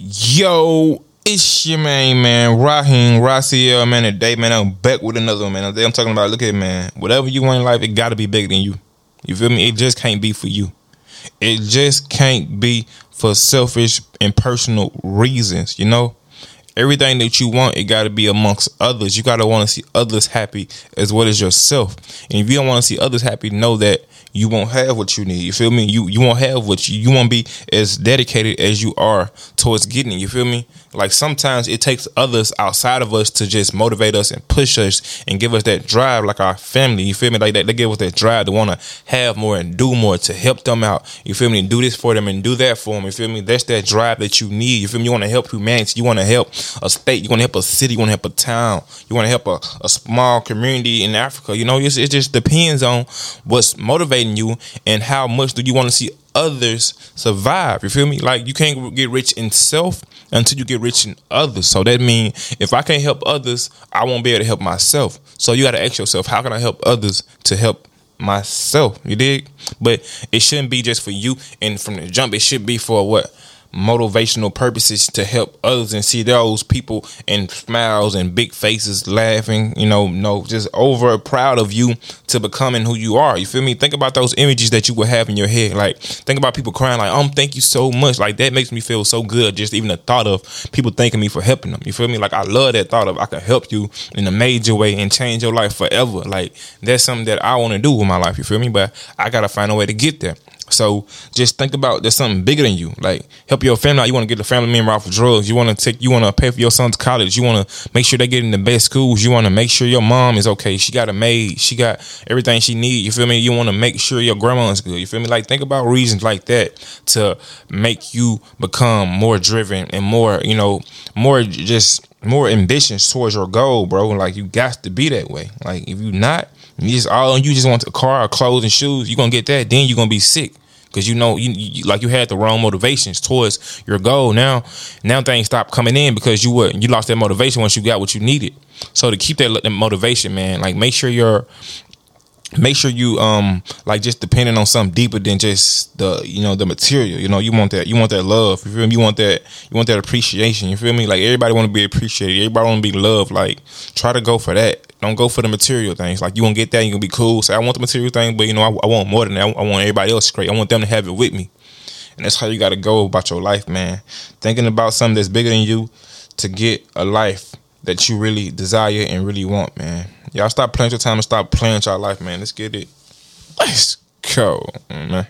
Yo, it's your main man, Raheem Raciel, man. Today, man, I'm back with another one, man. Today I'm talking about, look at man, whatever you want in life, it gotta be bigger than you. You feel me? It just can't be for you. It just can't be for selfish and personal reasons, you know? Everything that you want, it gotta be amongst others. You gotta wanna see others happy as well as yourself. And if you don't wanna see others happy, know that you won't have what you need. You feel me? You you won't have what you you won't be as dedicated as you are towards getting it. You feel me? Like sometimes it takes others outside of us to just motivate us and push us and give us that drive, like our family. You feel me? Like that they give us that drive to want to have more and do more to help them out. You feel me? And do this for them and do that for them. You feel me? That's that drive that you need. You feel me? You want to help humanity. You want to help a state. You want to help a city. You want to help a town. You want to help a, a small community in Africa. You know, it just depends on what's motivating you and how much do you want to see others survive. You feel me? Like you can't get rich in self until you get rich in others. So that means if I can't help others, I won't be able to help myself. So you got to ask yourself, how can I help others to help myself? You dig? But it shouldn't be just for you. And from the jump, it should be for what motivational purposes to help others and see those people and smiles and big faces laughing, you know, no, just over proud of you to becoming who you are. You feel me? Think about those images that you would have in your head. Like, think about people crying, like, um, thank you so much. Like, that makes me feel so good. Just even the thought of people thanking me for helping them. You feel me? Like, I love that thought of I can help you in a major way and change your life forever. Like, that's something that I want to do with my life. You feel me? But I got to find a way to get there. So just think about there's something bigger than you. Like help your family out. You want to get the family member off of drugs. You want to take. You want to pay for your son's college. You want to make sure they get in the best schools. You want to make sure your mom is okay. She got a maid. She got everything she needs. You feel me? You want to make sure your grandma is good. You feel me? Like think about reasons like that to make you become more driven and more. You know, more just more ambitious towards your goal, bro. Like you got to be that way. Like if you not, you just all you just want a car, clothes, and shoes. You're gonna get that, then you're gonna be sick. Because you know you, you, like you had the wrong motivations towards your goal. Now, now things stop coming in because you what you lost that motivation once you got what you needed. So to keep that, that motivation, man, like make sure you're make sure you um like just depending on something deeper than just the you know the material. You know you want that you want that love. You feel me? You want that you want that appreciation. You feel me? Like everybody want to be appreciated. Everybody want to be loved. Like try to go for that don't go for the material things. Like you won't get that you gonna be cool. Say i want the material thing but you know I, I want more than that. I, want everybody else great. I want them to have it with me. And that's how you got to go about your life man. Thinking about something that's bigger than you to get a life that you really desire and really want man. Y'all stop playing your time and stop playing your life, man. Let's get it. Let's go, man.